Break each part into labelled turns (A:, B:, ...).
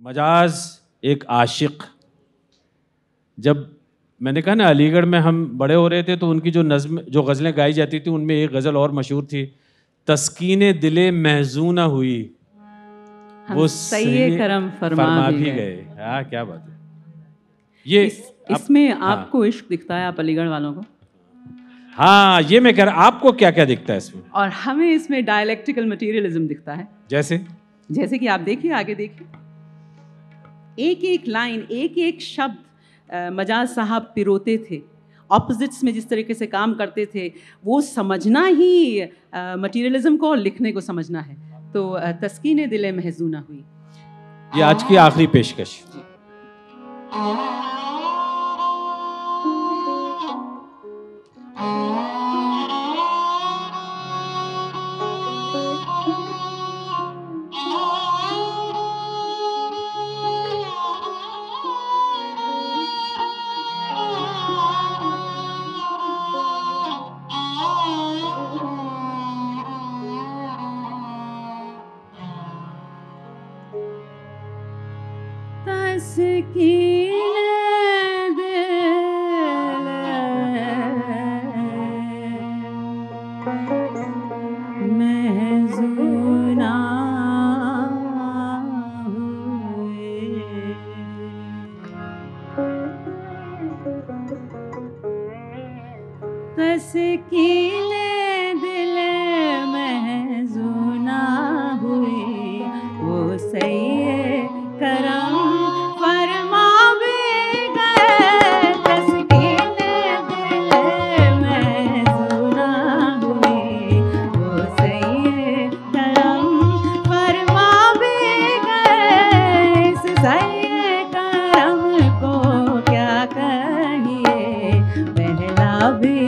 A: مجاز ایک عاشق۔ جب میں نے کہا نا علی گڑھ میں ہم بڑے ہو رہے تھے تو ان کی جو نظم جو غزلیں گائی جاتی تھیں ان میں ایک غزل اور مشہور تھی۔ تسکین دل محزونہ ہوئی۔
B: وہ صحیح کرم فرما بھی
A: گئے۔ ہاں کیا بات ہے۔ یہ
B: اس میں آپ کو عشق دکھتا ہے آپ علی گڑھ والوں کو؟
A: ہاں یہ میں کہہ رہا آپ کو کیا کیا دکھتا ہے اس میں؟
B: اور ہمیں اس میں ڈائلیکٹیکل مٹیریلزم دکھتا ہے۔
A: جیسے؟
B: جیسے کہ آپ دیکھیے آگے دیکھیے۔ ایک ایک لائن ایک ایک شبد مجاز صاحب پروتے تھے اپوزٹس میں جس طریقے سے کام کرتے تھے وہ سمجھنا ہی مٹیریلزم کو اور لکھنے کو سمجھنا ہے تو تسکین دل محضونہ ہوئی
A: یہ آج کی آخری پیشکش سکی بھی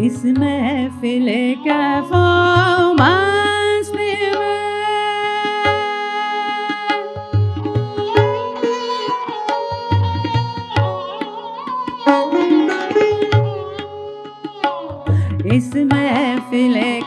A: اس محفل کیف و میں اس محفل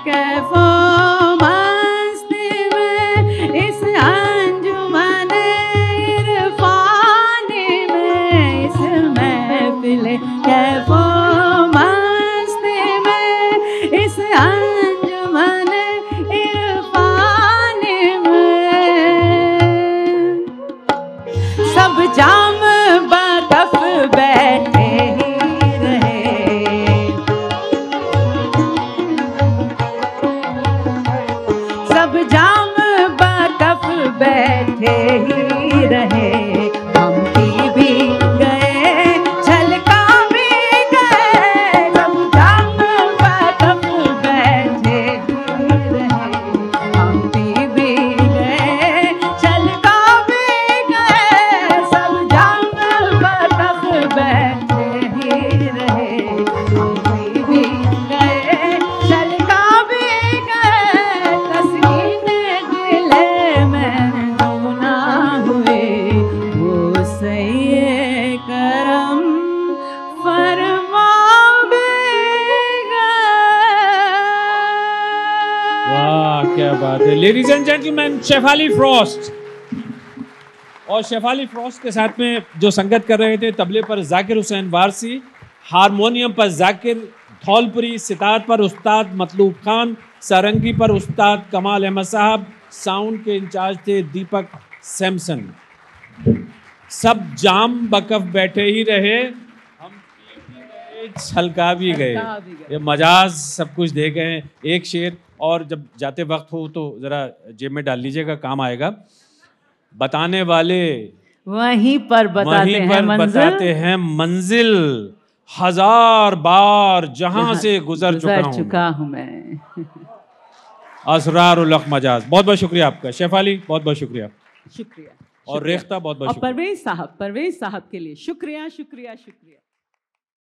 B: اینڈ جینٹلمین شیفالی فروسٹ اور شیفالی فروسٹ کے ساتھ میں جو سنگت کر رہے تھے تبلے پر ذاکر حسین وارسی ہارمونیم پر ذاکر دھولپوری ستار پر استاد مطلوب خان سارنگی پر استاد کمال احمد صاحب ساؤنڈ کے انچارج تھے دیپک سیمسن۔ سب جام بکف بیٹھے ہی رہے۔ ہم چھلکا بھی گئے۔ یہ مجاز سب کچھ دے گئے ایک شعر اور جب جاتے وقت ہو تو ذرا جیب میں ڈال لیجیے گا کام آئے گا۔ بتانے والے
A: وہیں پر بتاتے
B: وہیں
A: ہیں
B: پر
A: منزل۔
B: بتاتے ہیں منزل۔ ہزار بار جہاں سے گزر چکا
A: گزر
B: ہوں۔
A: چکا ہوں میں۔
B: اسرار الق مجاز۔ بہت بہت شکریہ آپ کا۔ شیف علی بہت بہت شکریہ۔
A: شکریہ۔
B: اور ریختہ بہت بہت
A: پرویز صاحب پرویز صاحب کے لیے۔ شکریہ شکریہ شکریہ۔